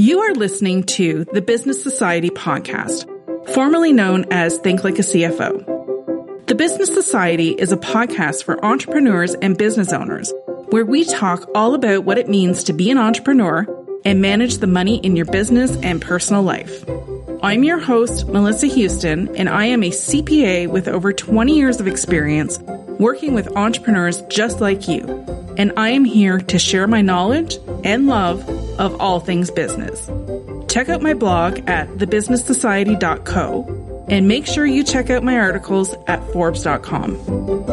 You are listening to the Business Society podcast, formerly known as Think Like a CFO. The Business Society is a podcast for entrepreneurs and business owners where we talk all about what it means to be an entrepreneur and manage the money in your business and personal life. I'm your host, Melissa Houston, and I am a CPA with over 20 years of experience working with entrepreneurs just like you. And I am here to share my knowledge and love of all things business. Check out my blog at thebusinesssociety.co and make sure you check out my articles at forbes.com.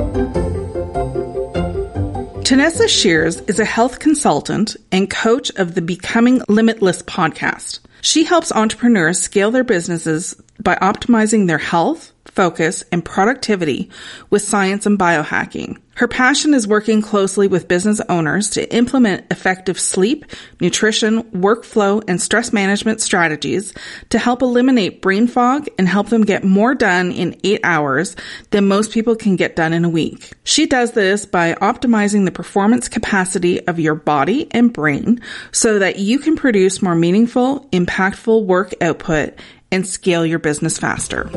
Tanessa Shears is a health consultant and coach of the Becoming Limitless podcast. She helps entrepreneurs scale their businesses by optimizing their health, focus, and productivity with science and biohacking. Her passion is working closely with business owners to implement effective sleep, nutrition, workflow, and stress management strategies to help eliminate brain fog and help them get more done in eight hours than most people can get done in a week. She does this by optimizing the performance capacity of your body and brain so that you can produce more meaningful, impactful work output and scale your business faster.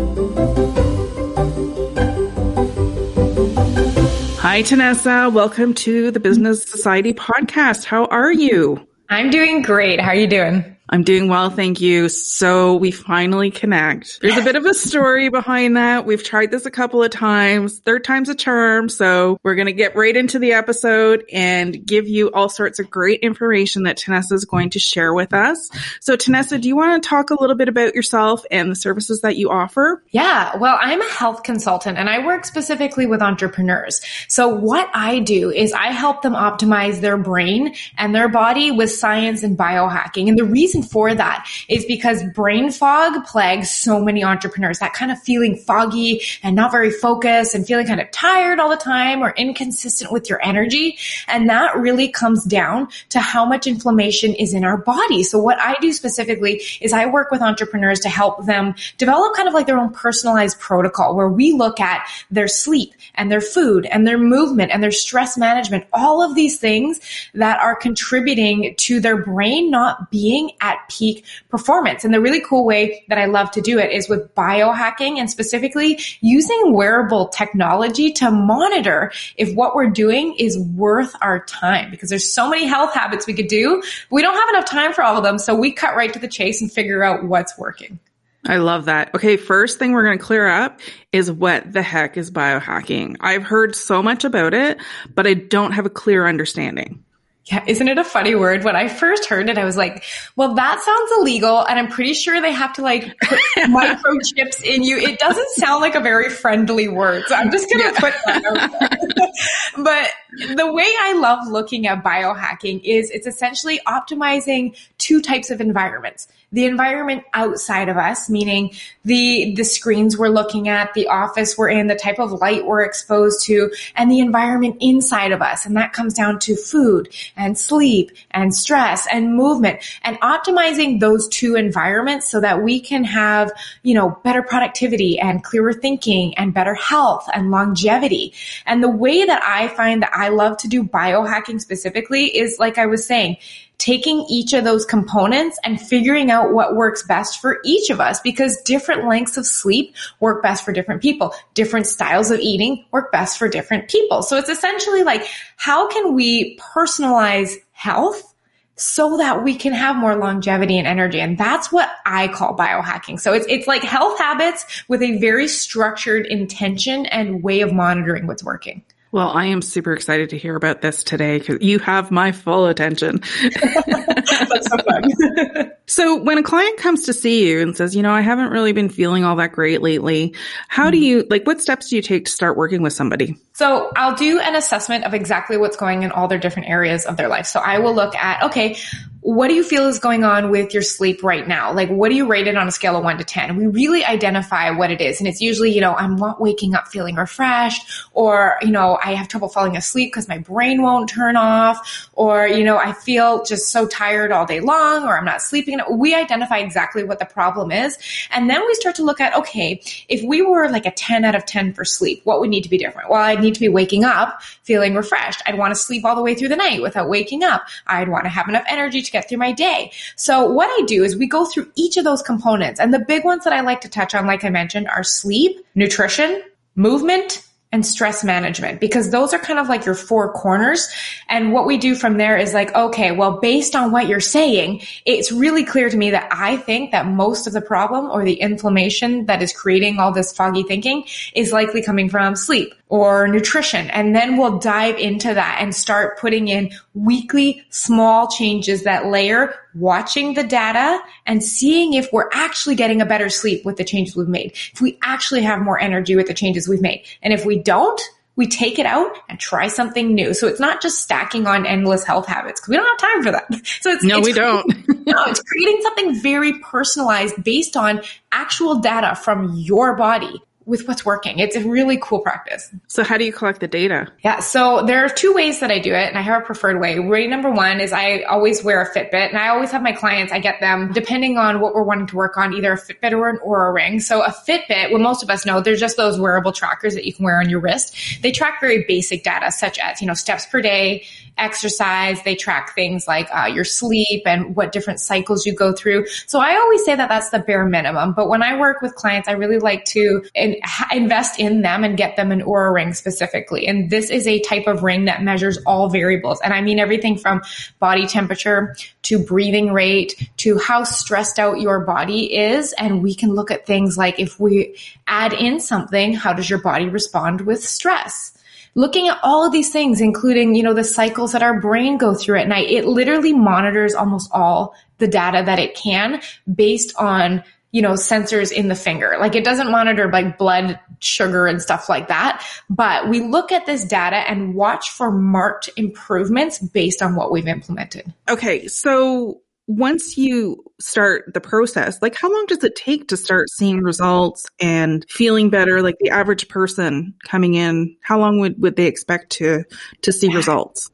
Hi, Tanessa. Welcome to the Business Society podcast. How are you? I'm doing great. How are you doing? I'm doing well, thank you. So we finally connect. There's a bit of a story behind that. We've tried this a couple of times. Third time's a charm. So we're going to get right into the episode and give you all sorts of great information that Tanessa is going to share with us. So Tanessa, do you want to talk a little bit about yourself and the services that you offer? Yeah. Well, I'm a health consultant and I work specifically with entrepreneurs. So what I do is I help them optimize their brain and their body with science and biohacking. And the reason reason for that is because brain fog plagues so many entrepreneurs. That kind of feeling foggy and not very focused and feeling kind of tired all the time or inconsistent with your energy. And that really comes down to how much inflammation is in our body. So what I do specifically is I work with entrepreneurs to help them develop kind of like their own personalized protocol where we look at their sleep and their food and their movement and their stress management, all of these things that are contributing to their brain not being at peak performance. And the really cool way that I love to do it is with biohacking and specifically using wearable technology to monitor if what we're doing is worth our time because there's so many health habits we could do. We don't have enough time for all of them. So we cut right to the chase and figure out what's working. I love that. Okay, first thing we're going to clear up is what the heck is biohacking? I've heard so much about it, but I don't have a clear understanding. Yeah, isn't it a funny word? When I first heard it, I was like, well, that sounds illegal. And I'm pretty sure they have to like put microchips in you. It doesn't sound like a very friendly word. So I'm just going to yeah. put that but the way I love looking at biohacking is it's essentially optimizing two types of environments the environment outside of us, meaning the, the screens we're looking at, the office we're in, the type of light we're exposed to, and the environment inside of us. And that comes down to food and sleep and stress and movement and optimizing those two environments so that we can have, you know, better productivity and clearer thinking and better health and longevity. And the way that I find that I love to do biohacking specifically is like I was saying, taking each of those components and figuring out what works best for each of us because different lengths of sleep work best for different people. Different styles of eating work best for different people. So it's essentially like, how can we personalize health so that we can have more longevity and energy. And that's what I call biohacking. So it's, it's like health habits with a very structured intention and way of monitoring what's working. Well, I am super excited to hear about this today because you have my full attention. That's so fun. so when a client comes to see you and says, you know, I haven't really been feeling all that great lately, how do you, like, what steps do you take to start working with somebody? So I'll do an assessment of exactly what's going in all their different areas of their life. So I will look at, okay, what do you feel is going on with your sleep right now? Like, what do you rate it on a scale of one to 10? We really identify what it is. And it's usually, you know, I'm not waking up feeling refreshed or, you know, I have trouble falling asleep because my brain won't turn off or, you know, I feel just so tired all day long or I'm not sleeping. We identify exactly what the problem is. And then we start to look at, okay, if we were like a 10 out of 10 for sleep, what would need to be different? Well, I'd need to be waking up feeling refreshed. I'd want to sleep all the way through the night without waking up. I'd want to have enough energy to get through my day. So what I do is we go through each of those components and the big ones that I like to touch on, like I mentioned, are sleep, nutrition, movement, and stress management because those are kind of like your four corners. And what we do from there is like, okay, well, based on what you're saying, it's really clear to me that I think that most of the problem or the inflammation that is creating all this foggy thinking is likely coming from sleep or nutrition. And then we'll dive into that and start putting in weekly small changes that layer watching the data and seeing if we're actually getting a better sleep with the changes we've made. If we actually have more energy with the changes we've made. And if we don't, we take it out and try something new. So it's not just stacking on endless health habits because we don't have time for that. So it's no, it's we don't. no, it's creating something very personalized based on actual data from your body with what's working. It's a really cool practice. So how do you collect the data? Yeah. So there are two ways that I do it and I have a preferred way. Way number one is I always wear a Fitbit and I always have my clients, I get them depending on what we're wanting to work on, either a Fitbit or an Oura ring. So a Fitbit, well, most of us know, they're just those wearable trackers that you can wear on your wrist. They track very basic data such as, you know, steps per day, exercise. They track things like uh, your sleep and what different cycles you go through. So I always say that that's the bare minimum. But when I work with clients, I really like to in, invest in them and get them an Oura ring specifically. And this is a type of ring that measures all variables. And I mean everything from body temperature to breathing rate to how stressed out your body is. And we can look at things like if we add in something, how does your body respond with stress? Looking at all of these things, including, you know, the cycles that our brain go through at night. It literally monitors almost all the data that it can based on you know, sensors in the finger. Like it doesn't monitor like blood sugar and stuff like that. But we look at this data and watch for marked improvements based on what we've implemented. Okay. So once you start the process, like how long does it take to start seeing results and feeling better? Like the average person coming in, how long would, would they expect to, to see results?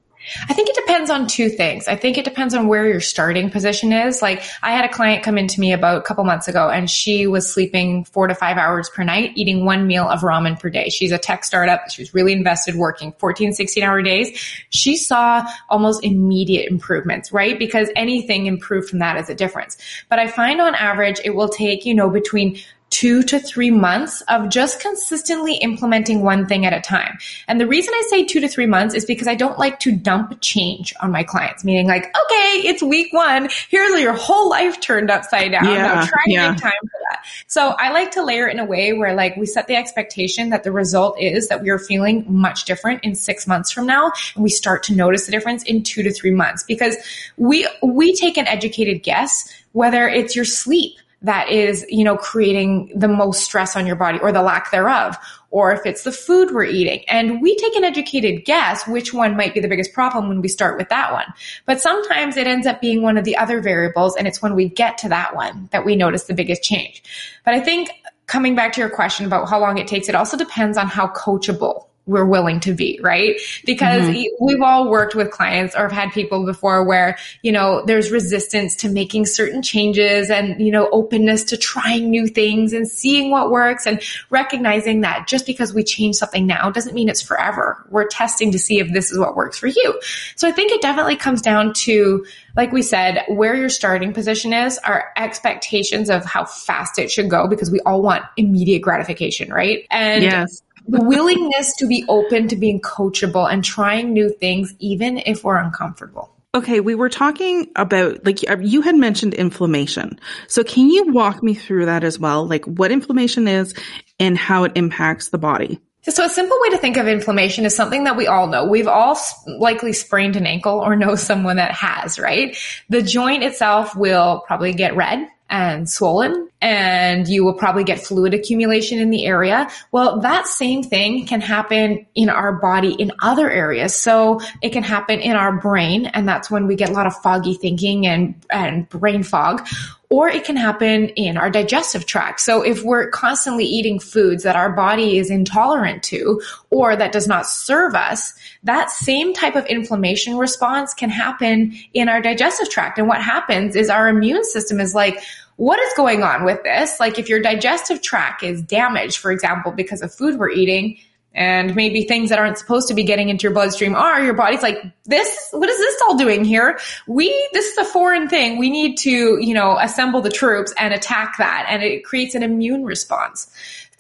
I think it depends on two things. I think it depends on where your starting position is. Like I had a client come into me about a couple months ago and she was sleeping four to five hours per night, eating one meal of ramen per day. She's a tech startup. She was really invested working 14, 16 hour days. She saw almost immediate improvements, right? Because anything improved from that is a difference. But I find on average, it will take, you know, between two to three months of just consistently implementing one thing at a time. And the reason I say two to three months is because I don't like to dump change on my clients, meaning like, okay, it's week one. Here's your whole life turned upside down. Yeah, now try yeah. to make time for that. So I like to layer it in a way where like we set the expectation that the result is that we are feeling much different in six months from now. And we start to notice the difference in two to three months because we, we take an educated guess whether it's your sleep that is, you know, creating the most stress on your body or the lack thereof, or if it's the food we're eating. And we take an educated guess which one might be the biggest problem when we start with that one. But sometimes it ends up being one of the other variables. And it's when we get to that one that we notice the biggest change. But I think coming back to your question about how long it takes, it also depends on how coachable we're willing to be, right? Because mm-hmm. we've all worked with clients or have had people before where, you know, there's resistance to making certain changes and, you know, openness to trying new things and seeing what works and recognizing that just because we change something now doesn't mean it's forever. We're testing to see if this is what works for you. So I think it definitely comes down to, like we said, where your starting position is, our expectations of how fast it should go because we all want immediate gratification, right? And yes the willingness to be open to being coachable and trying new things, even if we're uncomfortable. Okay, we were talking about, like, you had mentioned inflammation. So can you walk me through that as well? Like, what inflammation is and how it impacts the body? So a simple way to think of inflammation is something that we all know. We've all likely sprained an ankle or know someone that has, right? The joint itself will probably get red and swollen and you will probably get fluid accumulation in the area. Well, that same thing can happen in our body in other areas. So it can happen in our brain and that's when we get a lot of foggy thinking and, and brain fog or it can happen in our digestive tract. So if we're constantly eating foods that our body is intolerant to or that does not serve us, that same type of inflammation response can happen in our digestive tract. And what happens is our immune system is like, what is going on with this? Like if your digestive tract is damaged, for example, because of food we're eating, and maybe things that aren't supposed to be getting into your bloodstream are your body's like this what is this all doing here we this is a foreign thing we need to you know assemble the troops and attack that and it creates an immune response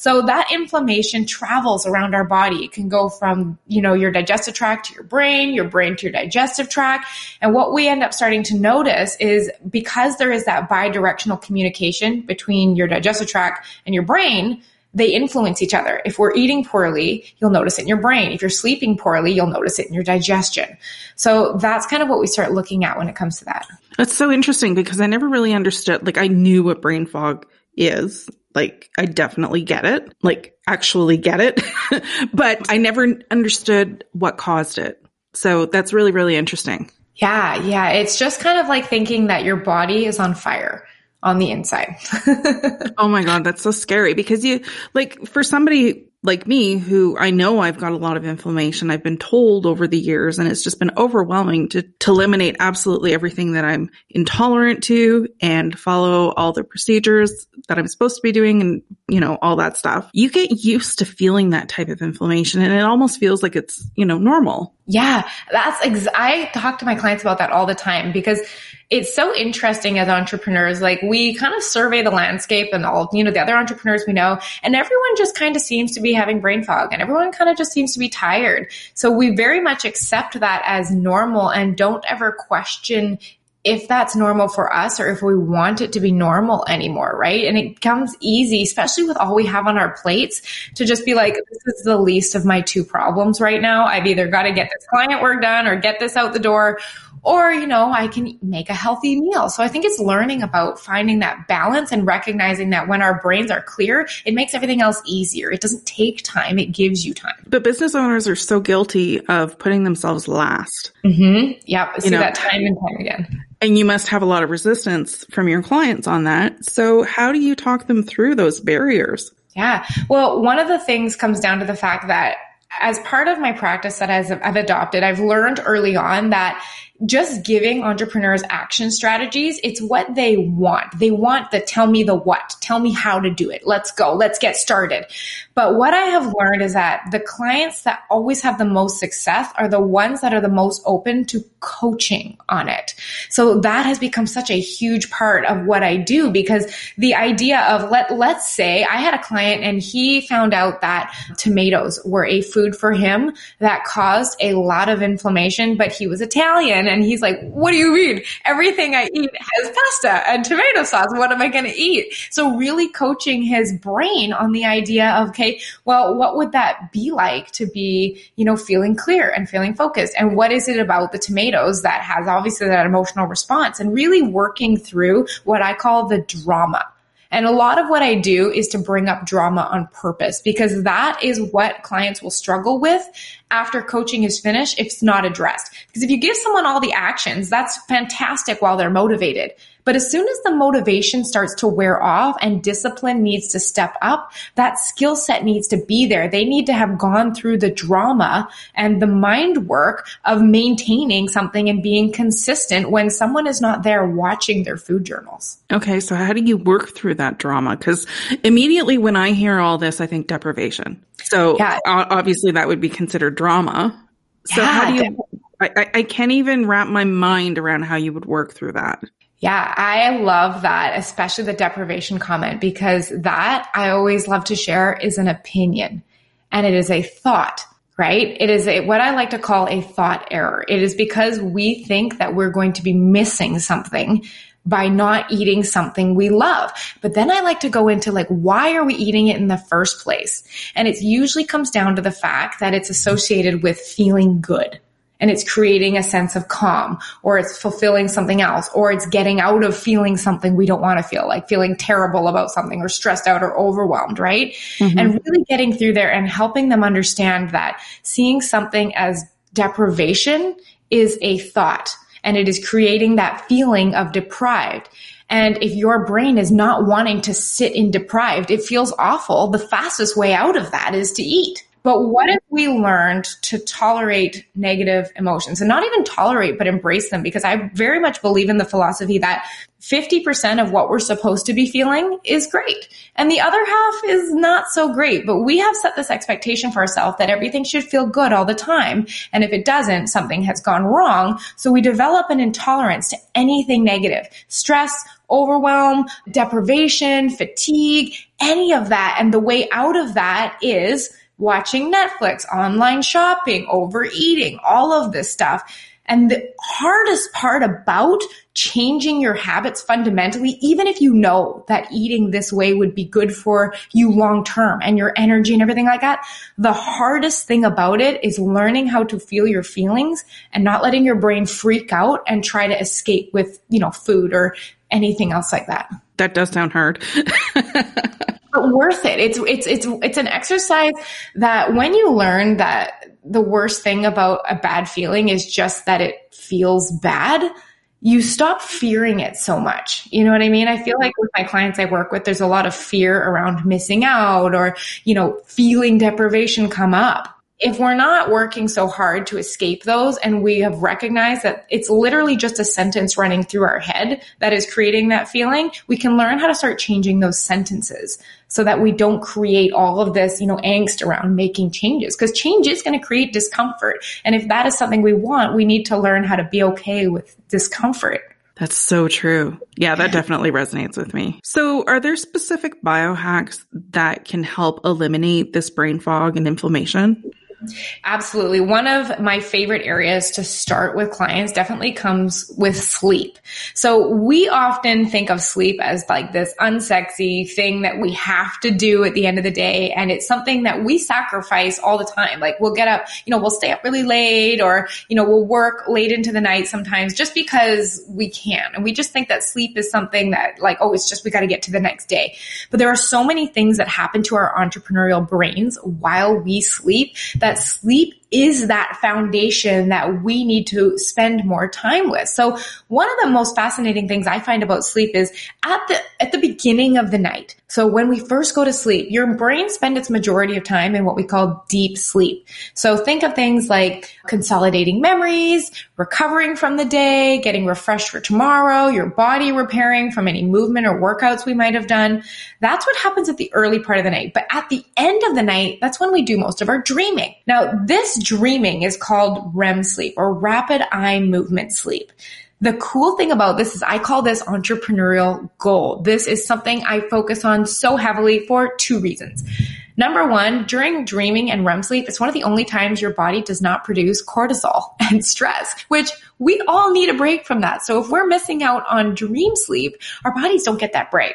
so that inflammation travels around our body. It can go from, you know, your digestive tract to your brain, your brain to your digestive tract. And what we end up starting to notice is because there is that bidirectional communication between your digestive tract and your brain, they influence each other. If we're eating poorly, you'll notice it in your brain. If you're sleeping poorly, you'll notice it in your digestion. So that's kind of what we start looking at when it comes to that. That's so interesting because I never really understood, like I knew what brain fog is. Like I definitely get it, like actually get it, but I never understood what caused it. So that's really, really interesting. Yeah. Yeah. It's just kind of like thinking that your body is on fire on the inside. oh my God, that's so scary because you, like, for somebody like me who I know I've got a lot of inflammation, I've been told over the years, and it's just been overwhelming to, to eliminate absolutely everything that I'm intolerant to and follow all the procedures that I'm supposed to be doing and, you know, all that stuff. You get used to feeling that type of inflammation and it almost feels like it's, you know, normal. Yeah, that's ex- I talk to my clients about that all the time because it's so interesting as entrepreneurs. Like we kind of survey the landscape and all, you know, the other entrepreneurs we know, and everyone just kind of seems to be having brain fog and everyone kind of just seems to be tired. So we very much accept that as normal and don't ever question if that's normal for us or if we want it to be normal anymore, right? And it comes easy, especially with all we have on our plates to just be like, this is the least of my two problems right now. I've either got to get this client work done or get this out the door or, you know, I can make a healthy meal. So I think it's learning about finding that balance and recognizing that when our brains are clear, it makes everything else easier. It doesn't take time. It gives you time. But business owners are so guilty of putting themselves last. Mm-hmm. Yep. See know, that time and time again. And you must have a lot of resistance from your clients on that. So how do you talk them through those barriers? Yeah. Well, one of the things comes down to the fact that as part of my practice that I've adopted, I've learned early on that just giving entrepreneurs action strategies. It's what they want. They want the tell me the what, tell me how to do it. Let's go. Let's get started. But what I have learned is that the clients that always have the most success are the ones that are the most open to coaching on it. So that has become such a huge part of what I do because the idea of let, let's say I had a client and he found out that tomatoes were a food for him that caused a lot of inflammation, but he was Italian and he's like, what do you mean? Everything I eat has pasta and tomato sauce. What am I going to eat? So really coaching his brain on the idea of, okay, well, what would that be like to be, you know, feeling clear and feeling focused? And what is it about the tomatoes that has obviously that emotional response and really working through what I call the drama and a lot of what I do is to bring up drama on purpose because that is what clients will struggle with after coaching is finished if it's not addressed. Because if you give someone all the actions, that's fantastic while they're motivated. But as soon as the motivation starts to wear off and discipline needs to step up, that skill set needs to be there. They need to have gone through the drama and the mind work of maintaining something and being consistent when someone is not there watching their food journals. Okay. So how do you work through that drama? Cause immediately when I hear all this, I think deprivation. So yeah. obviously that would be considered drama. So yeah, how do you, I, I can't even wrap my mind around how you would work through that. Yeah, I love that, especially the deprivation comment, because that I always love to share is an opinion and it is a thought, right? It is a, what I like to call a thought error. It is because we think that we're going to be missing something by not eating something we love. But then I like to go into like, why are we eating it in the first place? And it usually comes down to the fact that it's associated with feeling good and it's creating a sense of calm or it's fulfilling something else or it's getting out of feeling something we don't want to feel like feeling terrible about something or stressed out or overwhelmed, right? Mm-hmm. And really getting through there and helping them understand that seeing something as deprivation is a thought and it is creating that feeling of deprived. And if your brain is not wanting to sit in deprived, it feels awful. The fastest way out of that is to eat But what if we learned to tolerate negative emotions and not even tolerate, but embrace them? Because I very much believe in the philosophy that 50% of what we're supposed to be feeling is great. And the other half is not so great. But we have set this expectation for ourselves that everything should feel good all the time. And if it doesn't, something has gone wrong. So we develop an intolerance to anything negative. Stress, overwhelm, deprivation, fatigue, any of that. And the way out of that is watching Netflix, online shopping, overeating, all of this stuff. And the hardest part about changing your habits fundamentally, even if you know that eating this way would be good for you long term and your energy and everything like that, the hardest thing about it is learning how to feel your feelings and not letting your brain freak out and try to escape with, you know, food or anything else like that. That does sound hard. it. It's it's it's it's an exercise that when you learn that the worst thing about a bad feeling is just that it feels bad, you stop fearing it so much. You know what I mean? I feel like with my clients I work with, there's a lot of fear around missing out or, you know, feeling deprivation come up if we're not working so hard to escape those and we have recognized that it's literally just a sentence running through our head that is creating that feeling, we can learn how to start changing those sentences so that we don't create all of this, you know, angst around making changes because change is going to create discomfort. And if that is something we want, we need to learn how to be okay with discomfort. That's so true. Yeah, that definitely resonates with me. So, are there specific biohacks that can help eliminate this brain fog and inflammation? Absolutely. One of my favorite areas to start with clients definitely comes with sleep. So we often think of sleep as like this unsexy thing that we have to do at the end of the day. And it's something that we sacrifice all the time. Like we'll get up, you know, we'll stay up really late or, you know, we'll work late into the night sometimes just because we can. And we just think that sleep is something that like, oh, it's just we got to get to the next day. But there are so many things that happen to our entrepreneurial brains while we sleep that sleep is that foundation that we need to spend more time with. So one of the most fascinating things I find about sleep is at the, at the beginning of the night. So when we first go to sleep, your brain spends its majority of time in what we call deep sleep. So think of things like consolidating memories, recovering from the day, getting refreshed for tomorrow, your body repairing from any movement or workouts we might have done. That's what happens at the early part of the night. But at the end of the night, that's when we do most of our dreaming. Now, this dreaming is called REM sleep or rapid eye movement sleep. The cool thing about this is I call this entrepreneurial goal. This is something I focus on so heavily for two reasons. Number one, during dreaming and REM sleep, it's one of the only times your body does not produce cortisol and stress, which we all need a break from that. So if we're missing out on dream sleep, our bodies don't get that break.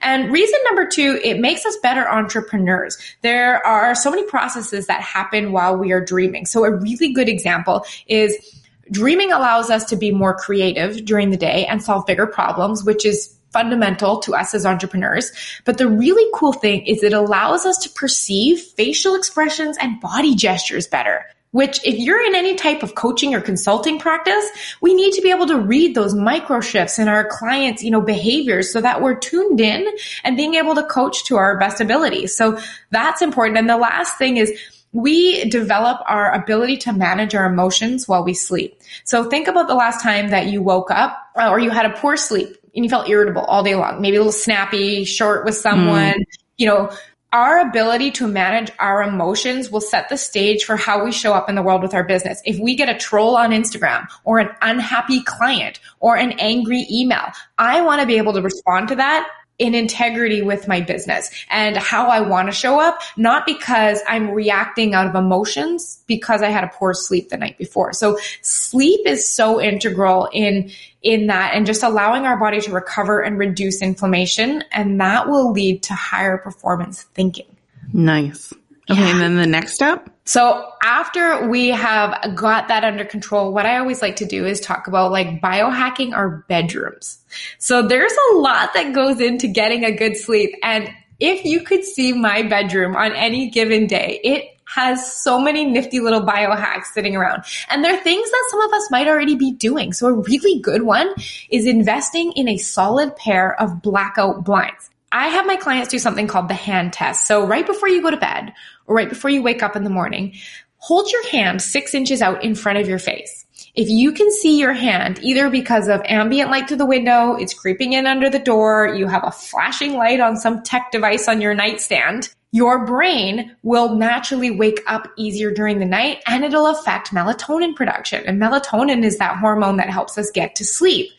And reason number two, it makes us better entrepreneurs. There are so many processes that happen while we are dreaming. So a really good example is dreaming allows us to be more creative during the day and solve bigger problems, which is fundamental to us as entrepreneurs. But the really cool thing is it allows us to perceive facial expressions and body gestures better. Which if you're in any type of coaching or consulting practice, we need to be able to read those micro shifts in our clients, you know, behaviors so that we're tuned in and being able to coach to our best ability. So that's important. And the last thing is we develop our ability to manage our emotions while we sleep. So think about the last time that you woke up uh, or you had a poor sleep and you felt irritable all day long, maybe a little snappy, short with someone, mm. you know, our ability to manage our emotions will set the stage for how we show up in the world with our business. If we get a troll on Instagram or an unhappy client or an angry email, I want to be able to respond to that in integrity with my business and how I want to show up, not because I'm reacting out of emotions because I had a poor sleep the night before. So sleep is so integral in, in that and just allowing our body to recover and reduce inflammation. And that will lead to higher performance thinking. Nice. Okay. Yeah. And then the next step? So after we have got that under control, what I always like to do is talk about like biohacking our bedrooms. So there's a lot that goes into getting a good sleep. And if you could see my bedroom on any given day, it has so many nifty little biohacks sitting around. And they're things that some of us might already be doing. So a really good one is investing in a solid pair of blackout blinds. I have my clients do something called the hand test. So right before you go to bed or right before you wake up in the morning, hold your hand six inches out in front of your face. If you can see your hand, either because of ambient light through the window, it's creeping in under the door, you have a flashing light on some tech device on your nightstand, your brain will naturally wake up easier during the night and it'll affect melatonin production. And melatonin is that hormone that helps us get to sleep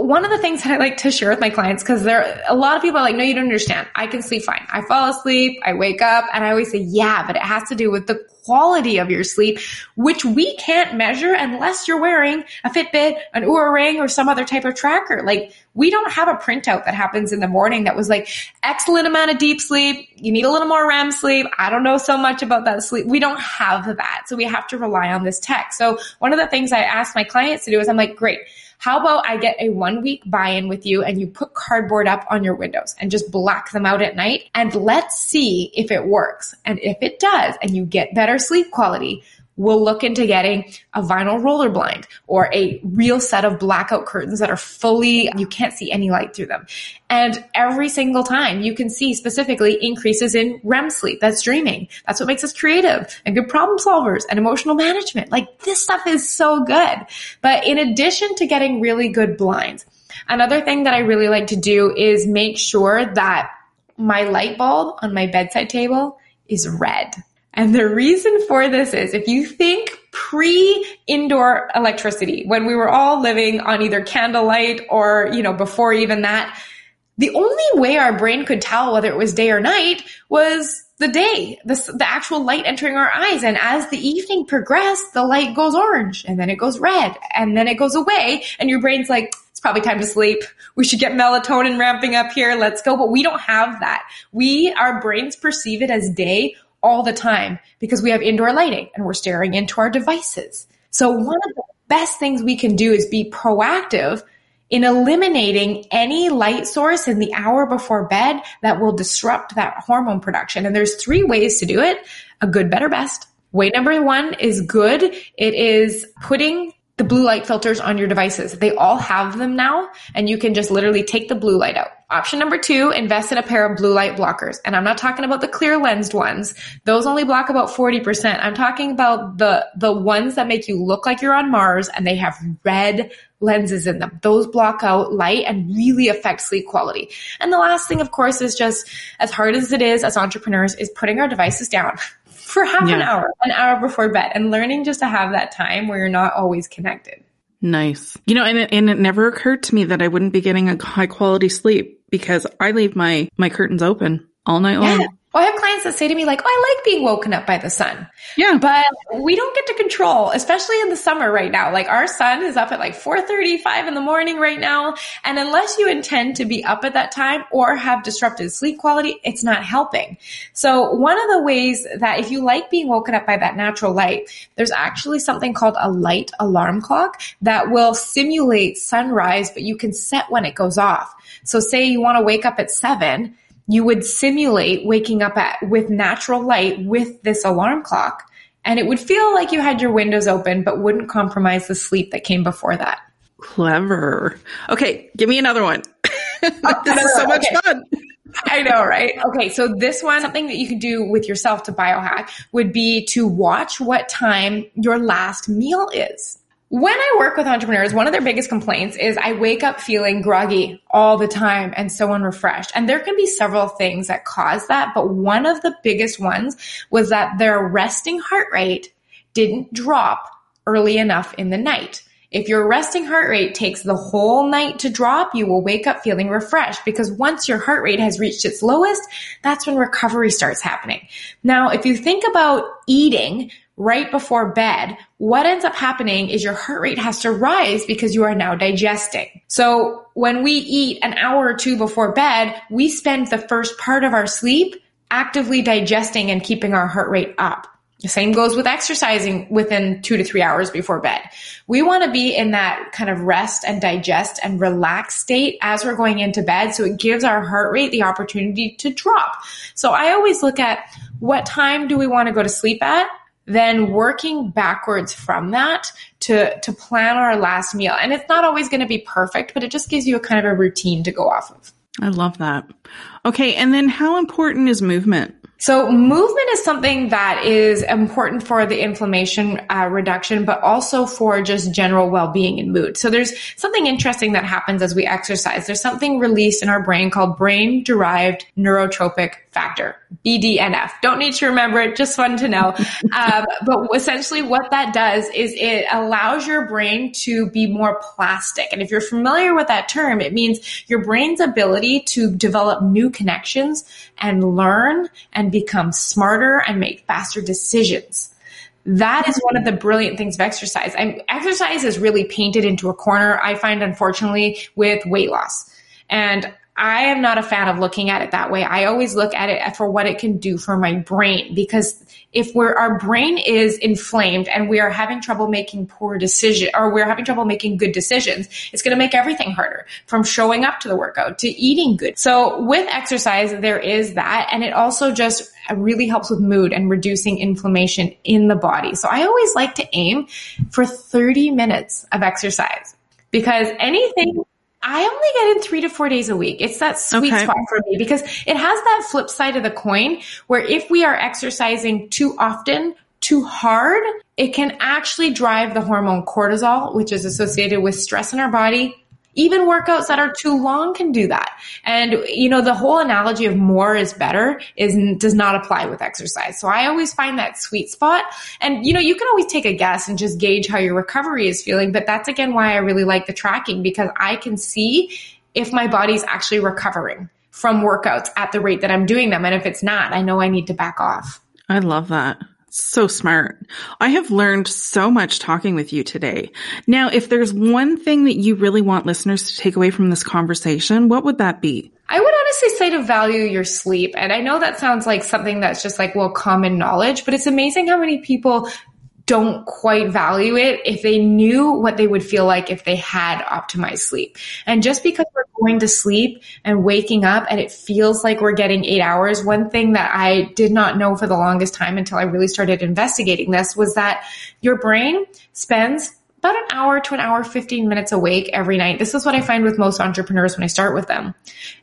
one of the things that I like to share with my clients, because there a lot of people are like, no, you don't understand. I can sleep fine. I fall asleep, I wake up, and I always say, yeah, but it has to do with the quality of your sleep, which we can't measure unless you're wearing a Fitbit, an Oura ring, or some other type of tracker. Like we don't have a printout that happens in the morning that was like excellent amount of deep sleep. You need a little more REM sleep. I don't know so much about that sleep. We don't have that. So we have to rely on this tech. So one of the things I ask my clients to do is I'm like, great how about I get a one week buy in with you and you put cardboard up on your windows and just black them out at night and let's see if it works. And if it does and you get better sleep quality, we'll look into getting a vinyl roller blind or a real set of blackout curtains that are fully, you can't see any light through them. And every single time you can see specifically increases in REM sleep. That's dreaming. That's what makes us creative and good problem solvers and emotional management. Like this stuff is so good. But in addition to getting really good blinds, another thing that I really like to do is make sure that my light bulb on my bedside table is red. And the reason for this is if you think pre indoor electricity, when we were all living on either candlelight or, you know, before even that, the only way our brain could tell whether it was day or night was the day, the, the actual light entering our eyes. And as the evening progressed, the light goes orange and then it goes red and then it goes away and your brain's like, it's probably time to sleep. We should get melatonin ramping up here. Let's go. But we don't have that. We, our brains perceive it as day all the time because we have indoor lighting and we're staring into our devices. So one of the best things we can do is be proactive in eliminating any light source in the hour before bed that will disrupt that hormone production. And there's three ways to do it. A good, better, best. Way number one is good. It is putting the blue light filters on your devices. They all have them now and you can just literally take the blue light out. Option number two, invest in a pair of blue light blockers. And I'm not talking about the clear lensed ones. Those only block about 40%. I'm talking about the, the ones that make you look like you're on Mars and they have red lenses in them. Those block out light and really affect sleep quality. And the last thing, of course, is just as hard as it is as entrepreneurs is putting our devices down for half yeah. an hour, an hour before bed and learning just to have that time where you're not always connected. Nice. You know, and it, and it never occurred to me that I wouldn't be getting a high quality sleep because I leave my, my curtains open all night long. Well, I have clients that say to me like, "Oh, I like being woken up by the sun." Yeah. But we don't get to control, especially in the summer right now. Like our sun is up at like 4:35 in the morning right now, and unless you intend to be up at that time or have disrupted sleep quality, it's not helping. So, one of the ways that if you like being woken up by that natural light, there's actually something called a light alarm clock that will simulate sunrise, but you can set when it goes off. So say you want to wake up at 7, you would simulate waking up at, with natural light with this alarm clock. And it would feel like you had your windows open, but wouldn't compromise the sleep that came before that. Clever. Okay, give me another one. Oh, this is so much okay. fun. I know, right? Okay, so this one, something that you could do with yourself to biohack would be to watch what time your last meal is. When I work with entrepreneurs, one of their biggest complaints is I wake up feeling groggy all the time and so unrefreshed. And there can be several things that cause that, but one of the biggest ones was that their resting heart rate didn't drop early enough in the night. If your resting heart rate takes the whole night to drop, you will wake up feeling refreshed because once your heart rate has reached its lowest, that's when recovery starts happening. Now, if you think about eating, right before bed, what ends up happening is your heart rate has to rise because you are now digesting. So when we eat an hour or two before bed, we spend the first part of our sleep actively digesting and keeping our heart rate up. The same goes with exercising within two to three hours before bed. We want to be in that kind of rest and digest and relax state as we're going into bed. So it gives our heart rate the opportunity to drop. So I always look at what time do we want to go to sleep at? then working backwards from that to, to plan our last meal. And it's not always going to be perfect, but it just gives you a kind of a routine to go off of. I love that. Okay. And then how important is movement? So movement is something that is important for the inflammation uh, reduction, but also for just general well-being and mood. So there's something interesting that happens as we exercise. There's something released in our brain called brain-derived neurotrophic factor, BDNF. Don't need to remember it, just fun to know. um, but essentially what that does is it allows your brain to be more plastic. And if you're familiar with that term, it means your brain's ability to develop new connections and learn and become smarter and make faster decisions. That is one of the brilliant things of exercise. I'm, exercise is really painted into a corner, I find, unfortunately, with weight loss. And I am not a fan of looking at it that way. I always look at it for what it can do for my brain because if we're, our brain is inflamed and we are having trouble making poor decisions or we're having trouble making good decisions, it's going to make everything harder from showing up to the workout to eating good. So with exercise, there is that. And it also just really helps with mood and reducing inflammation in the body. So I always like to aim for 30 minutes of exercise because anything I only get in three to four days a week. It's that sweet okay. spot for me because it has that flip side of the coin where if we are exercising too often, too hard, it can actually drive the hormone cortisol, which is associated with stress in our body, even workouts that are too long can do that. And, you know, the whole analogy of more is better is, does not apply with exercise. So I always find that sweet spot. And, you know, you can always take a guess and just gauge how your recovery is feeling. But that's again why I really like the tracking because I can see if my body's actually recovering from workouts at the rate that I'm doing them. And if it's not, I know I need to back off. I love that. So smart. I have learned so much talking with you today. Now, if there's one thing that you really want listeners to take away from this conversation, what would that be? I would honestly say to value your sleep. And I know that sounds like something that's just like, well, common knowledge, but it's amazing how many people don't quite value it if they knew what they would feel like if they had optimized sleep. And just because going to sleep and waking up and it feels like we're getting eight hours, one thing that I did not know for the longest time until I really started investigating this was that your brain spends about an hour to an hour, 15 minutes awake every night. This is what I find with most entrepreneurs when I start with them.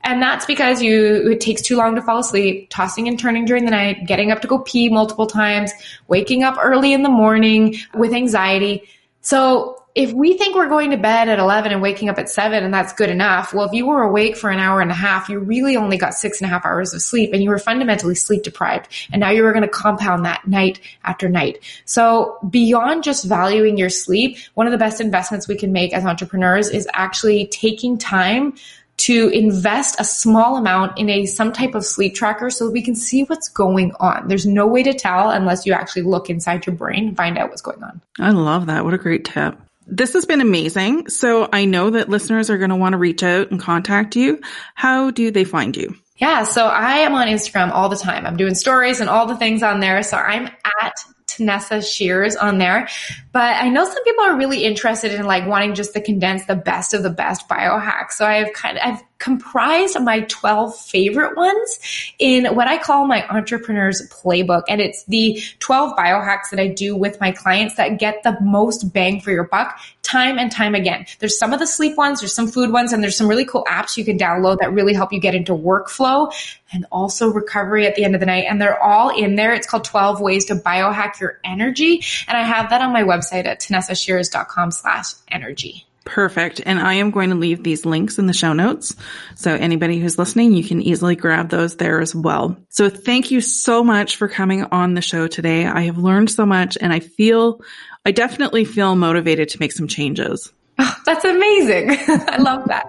And that's because you, it takes too long to fall asleep, tossing and turning during the night, getting up to go pee multiple times, waking up early in the morning with anxiety. So if we think we're going to bed at 11 and waking up at 7 and that's good enough, well, if you were awake for an hour and a half, you really only got six and a half hours of sleep and you were fundamentally sleep deprived. And now you were going to compound that night after night. So beyond just valuing your sleep, one of the best investments we can make as entrepreneurs is actually taking time to invest a small amount in a some type of sleep tracker so we can see what's going on. There's no way to tell unless you actually look inside your brain and find out what's going on. I love that. What a great tip. This has been amazing. So I know that listeners are going to want to reach out and contact you. How do they find you? Yeah, so I am on Instagram all the time. I'm doing stories and all the things on there. So I'm at Tanessa Shears on there. But I know some people are really interested in like wanting just to condense the best of the best biohacks. So I've kind of, I've comprised my 12 favorite ones in what I call my entrepreneur's playbook. And it's the 12 biohacks that I do with my clients that get the most bang for your buck time and time again. There's some of the sleep ones, there's some food ones, and there's some really cool apps you can download that really help you get into workflow and also recovery at the end of the night. And they're all in there. It's called 12 ways to biohack your energy. And I have that on my website at tanessashears.com slash energy. Perfect. And I am going to leave these links in the show notes. So anybody who's listening, you can easily grab those there as well. So thank you so much for coming on the show today. I have learned so much and I feel, I definitely feel motivated to make some changes. Oh, that's amazing. I love that.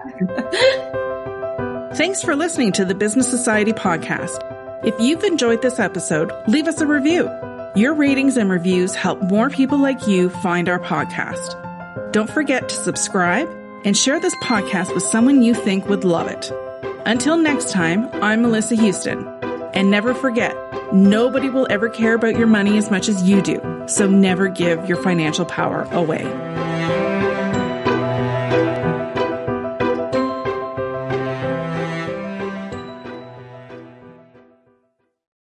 Thanks for listening to the Business Society podcast. If you've enjoyed this episode, leave us a review. Your ratings and reviews help more people like you find our podcast. Don't forget to subscribe and share this podcast with someone you think would love it. Until next time, I'm Melissa Houston. And never forget, nobody will ever care about your money as much as you do. So never give your financial power away.